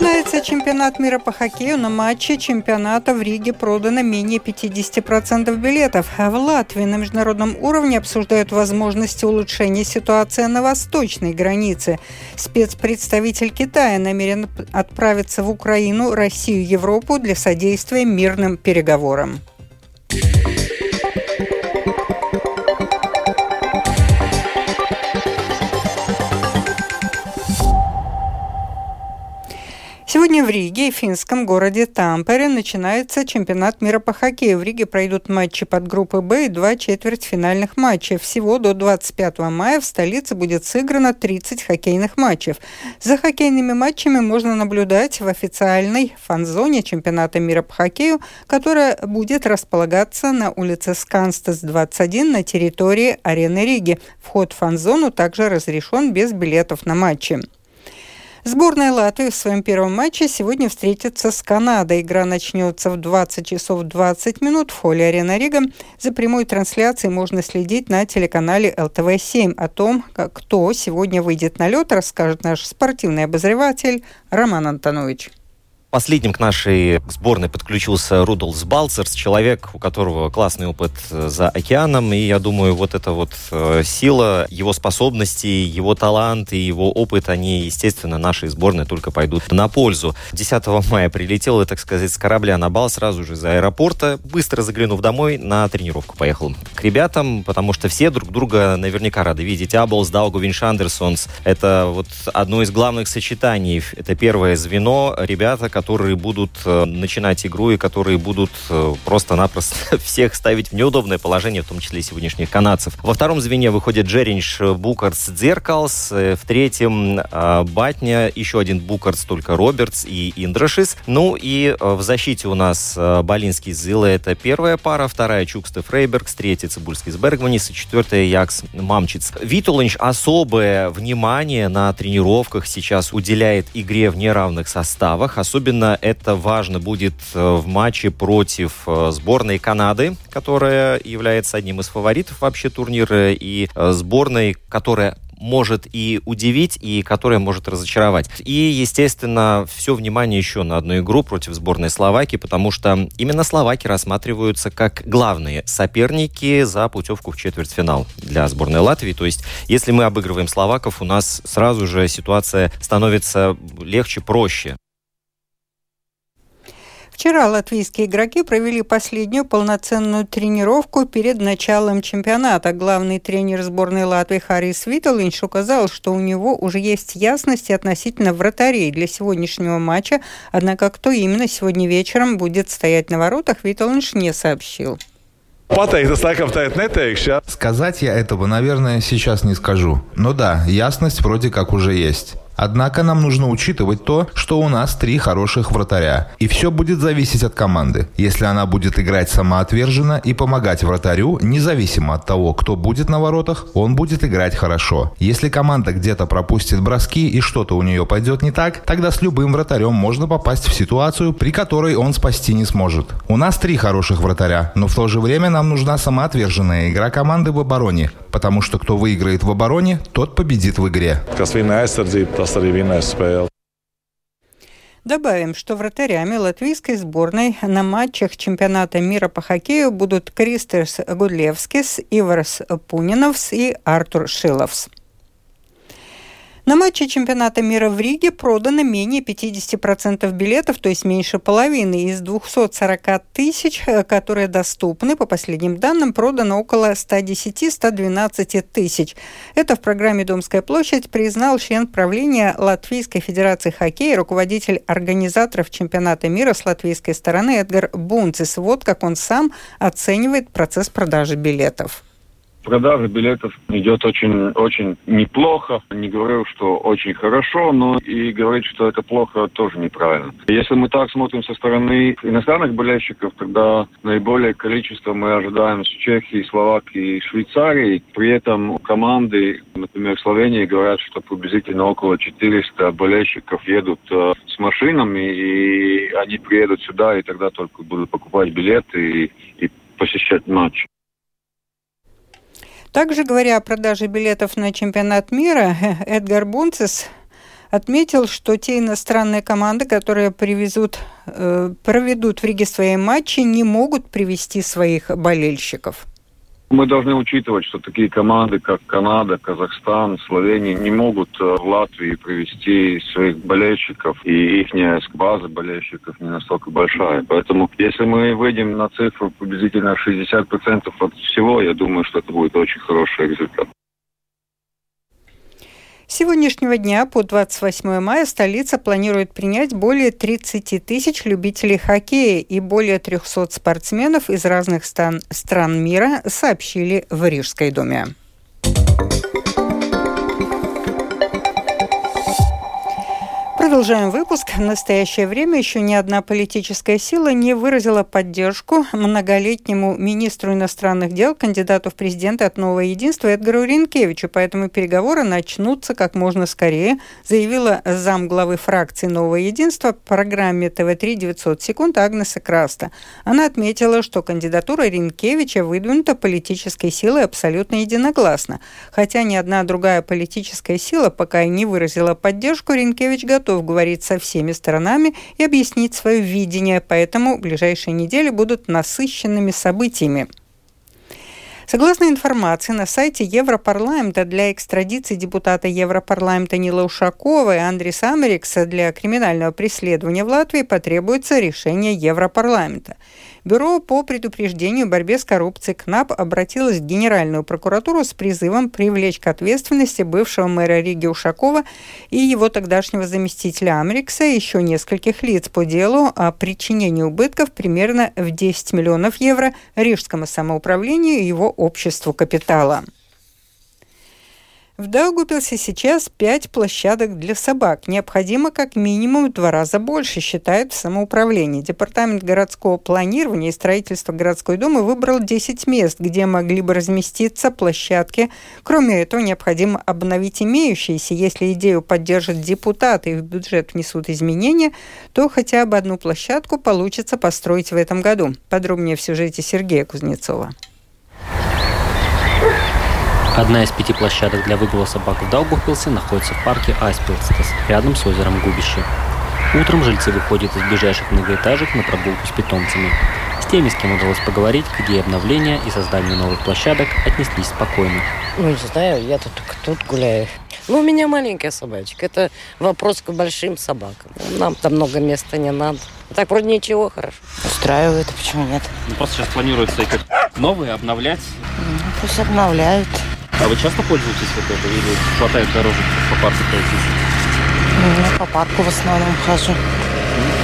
Начинается чемпионат мира по хоккею. На матче чемпионата в Риге продано менее 50% билетов. А в Латвии на международном уровне обсуждают возможности улучшения ситуации на восточной границе. Спецпредставитель Китая намерен отправиться в Украину, Россию, Европу для содействия мирным переговорам. Сегодня в Риге и финском городе Тампере начинается чемпионат мира по хоккею. В Риге пройдут матчи под группой «Б» и два четвертьфинальных матча. Всего до 25 мая в столице будет сыграно 30 хоккейных матчев. За хоккейными матчами можно наблюдать в официальной фан-зоне чемпионата мира по хоккею, которая будет располагаться на улице Сканстас 21 на территории арены Риги. Вход в фан-зону также разрешен без билетов на матчи. Сборная Латвии в своем первом матче сегодня встретится с Канадой. Игра начнется в 20 часов 20 минут в холле Арена Рига. За прямой трансляцией можно следить на телеканале ЛТВ-7. О том, кто сегодня выйдет на лед, расскажет наш спортивный обозреватель Роман Антонович. Последним к нашей сборной подключился Рудolfs Балцерс, человек, у которого классный опыт э, за океаном, и я думаю, вот эта вот э, сила, его способности, его талант и его опыт, они, естественно, нашей сборной только пойдут на пользу. 10 мая прилетел, так сказать, с корабля на бал сразу же из аэропорта, быстро заглянув домой, на тренировку поехал к ребятам, потому что все друг друга наверняка рады видеть. Аблс, Даугувин, Шандерсонс, это вот одно из главных сочетаний, это первое звено, ребята, будут э, начинать игру и которые будут э, просто-напросто всех ставить в неудобное положение, в том числе и сегодняшних канадцев. Во втором звене выходит Джеринш Букарс Дзеркалс, э, в третьем Батня, еще один Букарс, только Робертс и Индрашис. Ну и в защите у нас Балинский Зила, это первая пара, вторая Чукстев Фрейбергс, третья Цибульский Сбергманис и четвертая Якс Мамчиц. Витулинч особое внимание на тренировках сейчас уделяет игре в неравных составах, особенно Особенно это важно будет э, в матче против э, сборной Канады, которая является одним из фаворитов вообще турнира, и э, сборной, которая может и удивить, и которая может разочаровать. И, естественно, все внимание еще на одну игру против сборной Словакии, потому что именно словаки рассматриваются как главные соперники за путевку в четвертьфинал для сборной Латвии. То есть, если мы обыгрываем словаков, у нас сразу же ситуация становится легче, проще. Вчера латвийские игроки провели последнюю полноценную тренировку перед началом чемпионата. Главный тренер сборной Латвии Харрис Виталинч указал, что у него уже есть ясность относительно вратарей для сегодняшнего матча, однако кто именно сегодня вечером будет стоять на воротах, Виталинч не сообщил. Сказать я этого, наверное, сейчас не скажу. Но да, ясность вроде как уже есть. Однако нам нужно учитывать то, что у нас три хороших вратаря. И все будет зависеть от команды. Если она будет играть самоотверженно и помогать вратарю, независимо от того, кто будет на воротах, он будет играть хорошо. Если команда где-то пропустит броски и что-то у нее пойдет не так, тогда с любым вратарем можно попасть в ситуацию, при которой он спасти не сможет. У нас три хороших вратаря, но в то же время нам нужна самоотверженная игра команды в обороне, потому что кто выиграет в обороне, тот победит в игре. Добавим, что вратарями латвийской сборной на матчах чемпионата мира по хоккею будут Кристерс Гудлевскис, Иварс Пуниновс и Артур Шиловс. На матче чемпионата мира в Риге продано менее 50% билетов, то есть меньше половины. Из 240 тысяч, э, которые доступны, по последним данным, продано около 110-112 тысяч. Это в программе «Домская площадь» признал член правления Латвийской Федерации хоккея, руководитель организаторов чемпионата мира с латвийской стороны Эдгар Бунцис. Вот как он сам оценивает процесс продажи билетов. Продажа билетов идет очень, очень неплохо. Не говорю, что очень хорошо, но и говорить, что это плохо, тоже неправильно. Если мы так смотрим со стороны иностранных болельщиков, тогда наиболее количество мы ожидаем с Чехии, Словакии и Швейцарии. При этом команды, например, в Словении говорят, что приблизительно около 400 болельщиков едут э, с машинами, и они приедут сюда, и тогда только будут покупать билеты и, и посещать матч. Также, говоря о продаже билетов на чемпионат мира, Эдгар Бунцес отметил, что те иностранные команды, которые привезут, э, проведут в Риге свои матчи, не могут привести своих болельщиков. Мы должны учитывать, что такие команды, как Канада, Казахстан, Словения, не могут э, в Латвии привести своих болельщиков, и их база болельщиков не настолько большая. Поэтому, если мы выйдем на цифру приблизительно 60% от всего, я думаю, что это будет очень хороший результат. Сегодняшнего дня по 28 мая столица планирует принять более 30 тысяч любителей хоккея и более 300 спортсменов из разных стран мира, сообщили в Рижской думе. Продолжаем выпуск. В настоящее время еще ни одна политическая сила не выразила поддержку многолетнему министру иностранных дел, кандидату в президенты от Нового единства Эдгару Ринкевичу, поэтому переговоры начнутся как можно скорее, заявила зам главы фракции Нового единства в программе ТВ-3 900 секунд Агнеса Краста. Она отметила, что кандидатура Ринкевича выдвинута политической силой абсолютно единогласно. Хотя ни одна другая политическая сила пока и не выразила поддержку, Ринкевич готов готов говорить со всеми сторонами и объяснить свое видение, поэтому ближайшие недели будут насыщенными событиями. Согласно информации на сайте Европарламента для экстрадиции депутата Европарламента Нила Ушакова и Андриса Америкса для криминального преследования в Латвии потребуется решение Европарламента. Бюро по предупреждению борьбе с коррупцией КНАП обратилось в Генеральную прокуратуру с призывом привлечь к ответственности бывшего мэра Риги Ушакова и его тогдашнего заместителя Амрикса и еще нескольких лиц по делу о причинении убытков примерно в 10 миллионов евро Рижскому самоуправлению и его обществу капитала. В Даугупилсе сейчас пять площадок для собак. Необходимо как минимум в два раза больше, считает самоуправление. Департамент городского планирования и строительства городской думы выбрал 10 мест, где могли бы разместиться площадки. Кроме этого, необходимо обновить имеющиеся. Если идею поддержат депутаты и в бюджет внесут изменения, то хотя бы одну площадку получится построить в этом году. Подробнее в сюжете Сергея Кузнецова. Одна из пяти площадок для выгула собак в Даугавпилсе находится в парке Айспилстас, рядом с озером Губище. Утром жильцы выходят из ближайших многоэтажек на прогулку с питомцами. С теми, с кем удалось поговорить, идее обновления и созданию новых площадок отнеслись спокойно. Ну, не знаю, я тут только тут гуляю. Ну, у меня маленькая собачка. Это вопрос к большим собакам. Нам там много места не надо. Так вроде ничего, хорошо. Устраивает, а почему нет? Ну, просто сейчас планируется и как новые обновлять. Ну, пусть обновляют. А вы часто пользуетесь вот это или хватает дорожек по парку пройтись? Ну, по парку в основном хожу.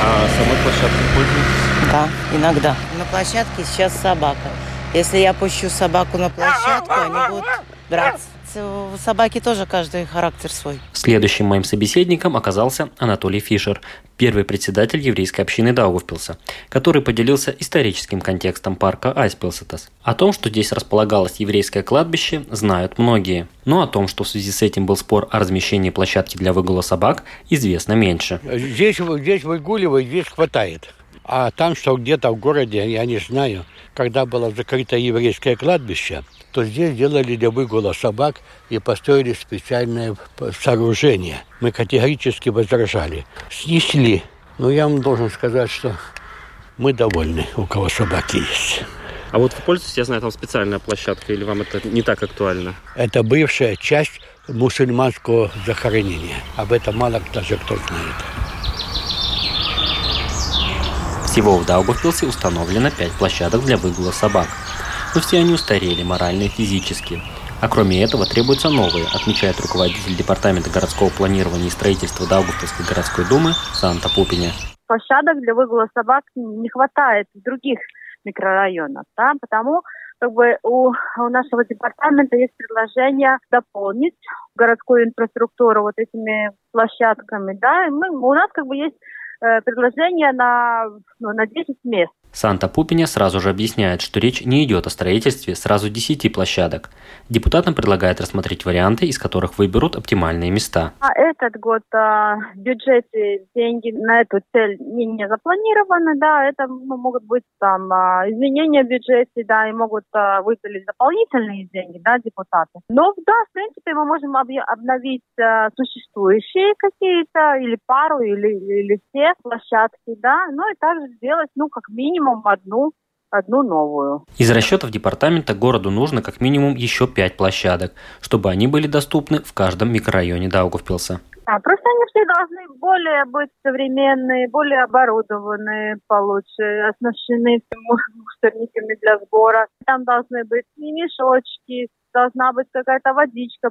А самой площадкой пользуетесь? Да, иногда. На площадке сейчас собака. Если я пущу собаку на площадку, они будут драться у собаки тоже каждый характер свой. Следующим моим собеседником оказался Анатолий Фишер, первый председатель еврейской общины Даугавпилса, который поделился историческим контекстом парка Айспилсетас. О том, что здесь располагалось еврейское кладбище, знают многие. Но о том, что в связи с этим был спор о размещении площадки для выгула собак, известно меньше. Здесь, здесь выгуливать, здесь хватает. А там, что где-то в городе, я не знаю, когда было закрыто еврейское кладбище, то здесь делали для выгула собак и построили специальное сооружение. Мы категорически возражали. Снесли. Но я вам должен сказать, что мы довольны, у кого собаки есть. А вот вы пользуетесь, я знаю, там специальная площадка, или вам это не так актуально? Это бывшая часть мусульманского захоронения. Об этом мало даже кто знает. Всего в Даугавпилсе установлено 5 площадок для выгула собак – но все они устарели морально и физически. А кроме этого требуются новые, отмечает руководитель Департамента городского планирования и строительства Даугавпилской городской думы Санта Пупиня. Площадок для выгула собак не хватает в других микрорайонах, да, потому как бы у, у нашего департамента есть предложение дополнить городскую инфраструктуру вот этими площадками, да, и мы, у нас как бы есть предложение на, ну, на 10 мест. Санта Пупиня сразу же объясняет, что речь не идет о строительстве сразу 10 площадок. Депутатам предлагает рассмотреть варианты, из которых выберут оптимальные места. А этот год а, в бюджете деньги на эту цель не, не запланированы, да, это ну, могут быть там а, изменения в бюджете, да, и могут а, выделить дополнительные деньги, да, депутаты. Но да, в принципе, мы можем обновить а, существующие какие-то или пару, или, или все площадки, да, ну и также сделать, ну, как минимум одну одну новую. Из расчетов департамента городу нужно как минимум еще пять площадок, чтобы они были доступны в каждом микрорайоне Даугавпилса. А, просто они все должны более быть современные, более оборудованные, получше, оснащены мусорниками для сбора. Там должны быть и мешочки, должна быть какая-то водичка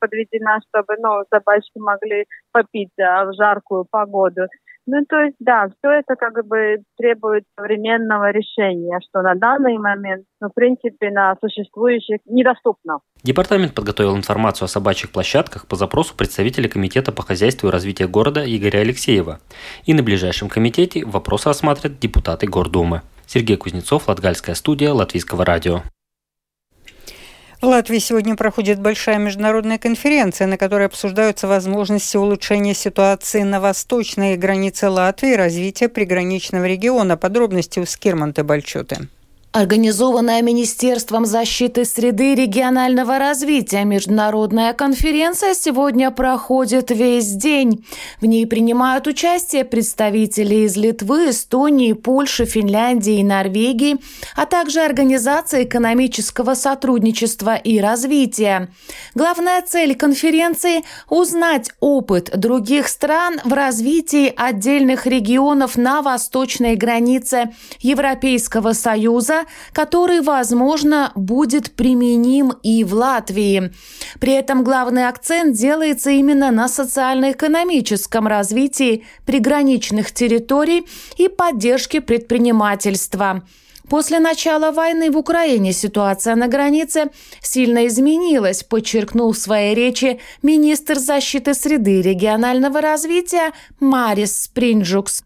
подведена, чтобы ну, собачки могли попить а, в жаркую погоду. Ну, то есть, да, все это как бы требует современного решения, что на данный момент, ну, в принципе, на существующих недоступно. Департамент подготовил информацию о собачьих площадках по запросу представителя Комитета по хозяйству и развитию города Игоря Алексеева. И на ближайшем комитете вопросы осмотрят депутаты Гордумы. Сергей Кузнецов, Латгальская студия, Латвийского радио. В Латвии сегодня проходит большая международная конференция, на которой обсуждаются возможности улучшения ситуации на восточной границе Латвии и развития приграничного региона. Подробности у Скирманта Бальчуты. Организованная Министерством защиты среды регионального развития международная конференция сегодня проходит весь день. В ней принимают участие представители из Литвы, Эстонии, Польши, Финляндии и Норвегии, а также Организации экономического сотрудничества и развития. Главная цель конференции – узнать опыт других стран в развитии отдельных регионов на восточной границе Европейского Союза который, возможно, будет применим и в Латвии. При этом главный акцент делается именно на социально-экономическом развитии приграничных территорий и поддержке предпринимательства. После начала войны в Украине ситуация на границе сильно изменилась, подчеркнул в своей речи министр защиты среды и регионального развития Марис Спринджукс.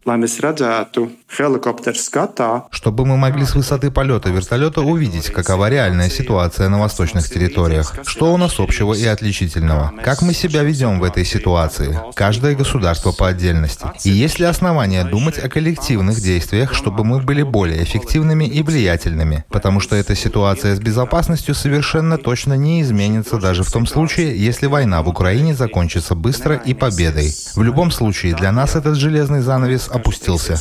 Чтобы мы могли с высоты полета вертолета увидеть, какова реальная ситуация на восточных территориях, что у нас общего и отличительного, как мы себя ведем в этой ситуации, каждое государство по отдельности. И есть ли основания думать о коллективных действиях, чтобы мы были более эффективными и влиятельными, потому что эта ситуация с безопасностью совершенно точно не изменится даже в том случае, если война в Украине закончится быстро и победой. В любом случае, для нас этот железный занавес опустился.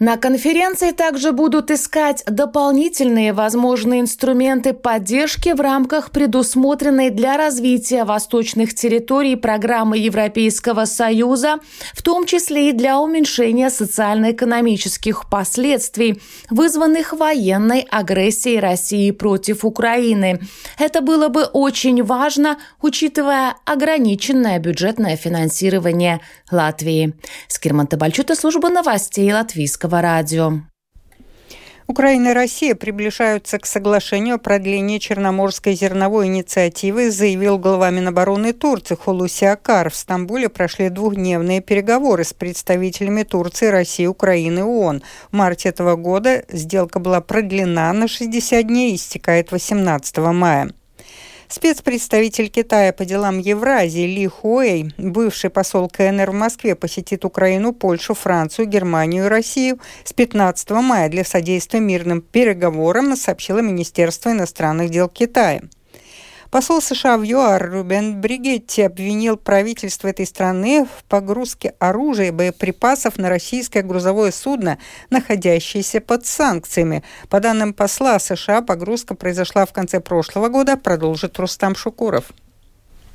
На конференции также будут искать дополнительные возможные инструменты поддержки в рамках предусмотренной для развития восточных территорий программы Европейского Союза, в том числе и для уменьшения социально-экономических последствий, вызванных военной агрессией России против Украины. Это было бы очень важно, учитывая ограниченное бюджетное финансирование Латвии. Скирман Табальчута, служба новостей Латвийского Латвийского радио. Украина и Россия приближаются к соглашению о продлении Черноморской зерновой инициативы, заявил глава Минобороны Турции Хулуси Акар. В Стамбуле прошли двухдневные переговоры с представителями Турции, России, Украины и ООН. В марте этого года сделка была продлена на 60 дней и истекает 18 мая. Спецпредставитель Китая по делам Евразии Ли Хуэй, бывший посол КНР в Москве, посетит Украину, Польшу, Францию, Германию и Россию с 15 мая для содействия мирным переговорам, сообщило Министерство иностранных дел Китая. Посол США в ЮАР Рубен Бригетти обвинил правительство этой страны в погрузке оружия и боеприпасов на российское грузовое судно, находящееся под санкциями. По данным посла США, погрузка произошла в конце прошлого года, продолжит Рустам Шукуров.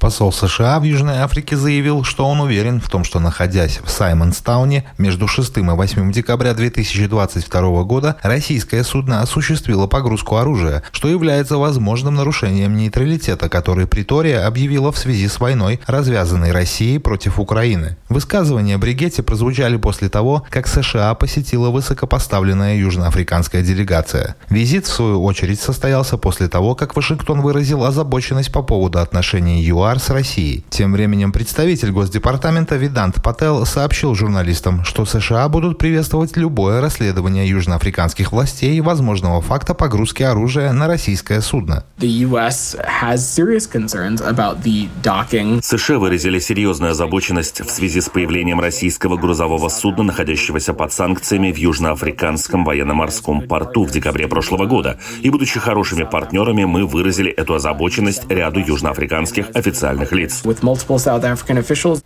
Посол США в Южной Африке заявил, что он уверен в том, что находясь в Саймонстауне между 6 и 8 декабря 2022 года российское судно осуществило погрузку оружия, что является возможным нарушением нейтралитета, который Притория объявила в связи с войной, развязанной Россией против Украины. Высказывания Бригетти прозвучали после того, как США посетила высокопоставленная южноафриканская делегация. Визит, в свою очередь, состоялся после того, как Вашингтон выразил озабоченность по поводу отношений ЮАР С Россией. Тем временем представитель Госдепартамента Видант Пател сообщил журналистам, что США будут приветствовать любое расследование южноафриканских властей возможного факта погрузки оружия на российское судно. США выразили серьезную озабоченность в связи с появлением российского грузового судна, находящегося под санкциями в Южноафриканском военно-морском порту в декабре прошлого года. И будучи хорошими партнерами, мы выразили эту озабоченность ряду южноафриканских официальных лиц.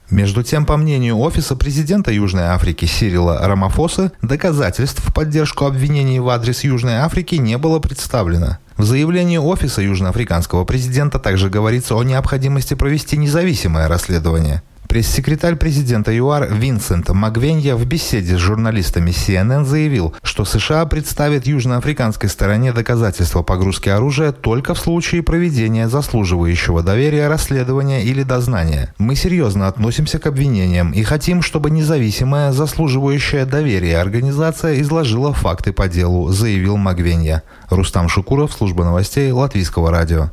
Между тем, по мнению Офиса президента Южной Африки Сирила Рамафосы, доказательств в поддержку обвинений в адрес Южной Африки не было представлено. В заявлении Офиса южноафриканского президента также говорится о необходимости провести независимое расследование. Пресс-секретарь президента ЮАР Винсент Магвенья в беседе с журналистами CNN заявил, что США представит южноафриканской стороне доказательства погрузки оружия только в случае проведения заслуживающего доверия расследования или дознания. Мы серьезно относимся к обвинениям и хотим, чтобы независимая, заслуживающая доверия организация изложила факты по делу, заявил Магвенья. Рустам Шукуров, служба новостей Латвийского радио.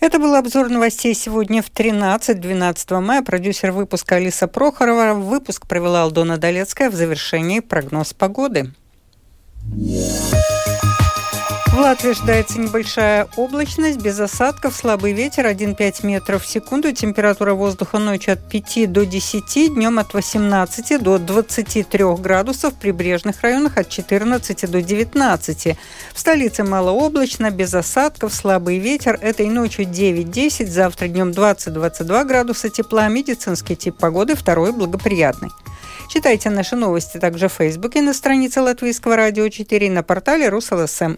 Это был обзор новостей сегодня в 13-12 мая. Продюсер выпуска Алиса Прохорова. Выпуск провела Алдона Долецкая. В завершении прогноз погоды. Yeah. В Латвии ожидается небольшая облачность, без осадков, слабый ветер 1,5 метров в секунду. Температура воздуха ночью от 5 до 10, днем от 18 до 23 градусов, в прибрежных районах от 14 до 19. В столице малооблачно, без осадков, слабый ветер. Этой ночью 9-10, завтра днем 20-22 градуса тепла. Медицинский тип погоды второй благоприятный. Читайте наши новости также в Фейсбуке на странице Латвийского радио 4 и на портале РусЛСМ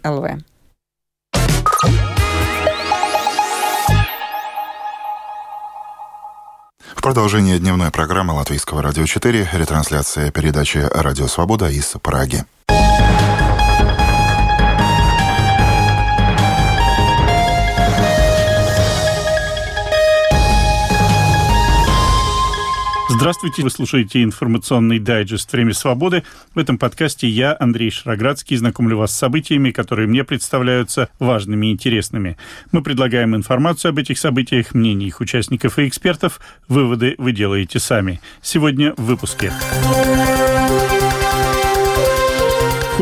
Продолжение дневной программы Латвийского радио 4 ретрансляция передачи «Радио Свобода» из Праги. Здравствуйте, вы слушаете информационный дайджест «Время свободы». В этом подкасте я, Андрей Шроградский, знакомлю вас с событиями, которые мне представляются важными и интересными. Мы предлагаем информацию об этих событиях, мнения их участников и экспертов. Выводы вы делаете сами. Сегодня в выпуске. В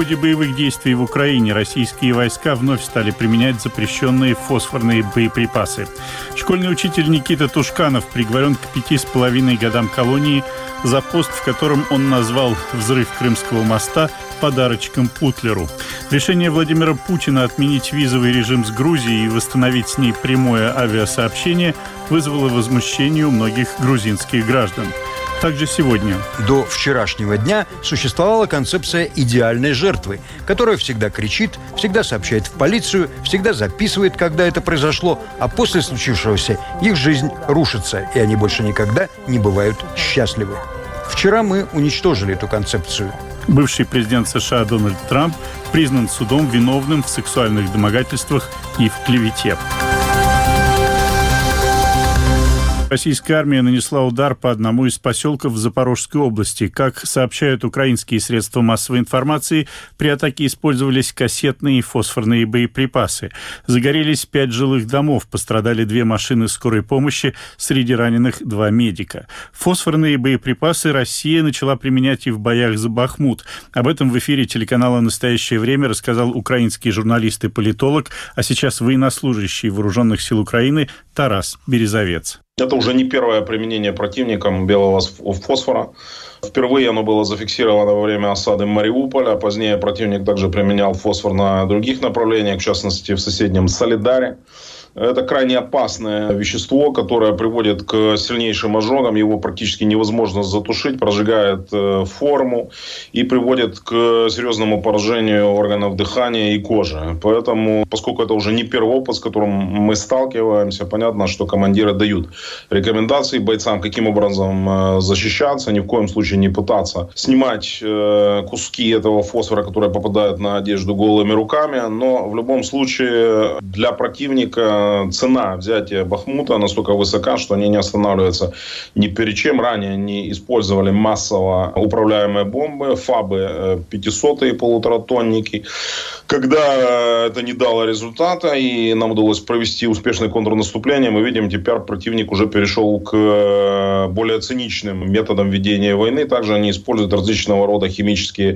ходе боевых действий в Украине российские войска вновь стали применять запрещенные фосфорные боеприпасы. Школьный учитель Никита Тушканов приговорен к пяти с половиной годам колонии за пост, в котором он назвал взрыв Крымского моста подарочком Путлеру. Решение Владимира Путина отменить визовый режим с Грузией и восстановить с ней прямое авиасообщение вызвало возмущение у многих грузинских граждан также сегодня. До вчерашнего дня существовала концепция идеальной жертвы, которая всегда кричит, всегда сообщает в полицию, всегда записывает, когда это произошло, а после случившегося их жизнь рушится, и они больше никогда не бывают счастливы. Вчера мы уничтожили эту концепцию. Бывший президент США Дональд Трамп признан судом виновным в сексуальных домогательствах и в клевете. Российская армия нанесла удар по одному из поселков в Запорожской области. Как сообщают украинские средства массовой информации, при атаке использовались кассетные и фосфорные боеприпасы. Загорелись пять жилых домов, пострадали две машины скорой помощи, среди раненых два медика. Фосфорные боеприпасы Россия начала применять и в боях за Бахмут. Об этом в эфире телеканала «Настоящее время» рассказал украинский журналист и политолог, а сейчас военнослужащий Вооруженных сил Украины Тарас Березовец. Это уже не первое применение противником белого фосфора. Впервые оно было зафиксировано во время осады Мариуполя. Позднее противник также применял фосфор на других направлениях, в частности в соседнем Солидаре. Это крайне опасное вещество, которое приводит к сильнейшим ожогам. Его практически невозможно затушить, прожигает э, форму и приводит к серьезному поражению органов дыхания и кожи. Поэтому, поскольку это уже не первый опыт, с которым мы сталкиваемся, понятно, что командиры дают рекомендации бойцам, каким образом э, защищаться, ни в коем случае не пытаться снимать э, куски этого фосфора, которые попадают на одежду голыми руками. Но в любом случае для противника цена взятия Бахмута настолько высока, что они не останавливаются ни перед чем. Ранее они использовали массово управляемые бомбы, ФАБы 500 и полуторатонники. Когда это не дало результата и нам удалось провести успешное контрнаступление, мы видим, теперь противник уже перешел к э, более циничным методам ведения войны. Также они используют различного рода химические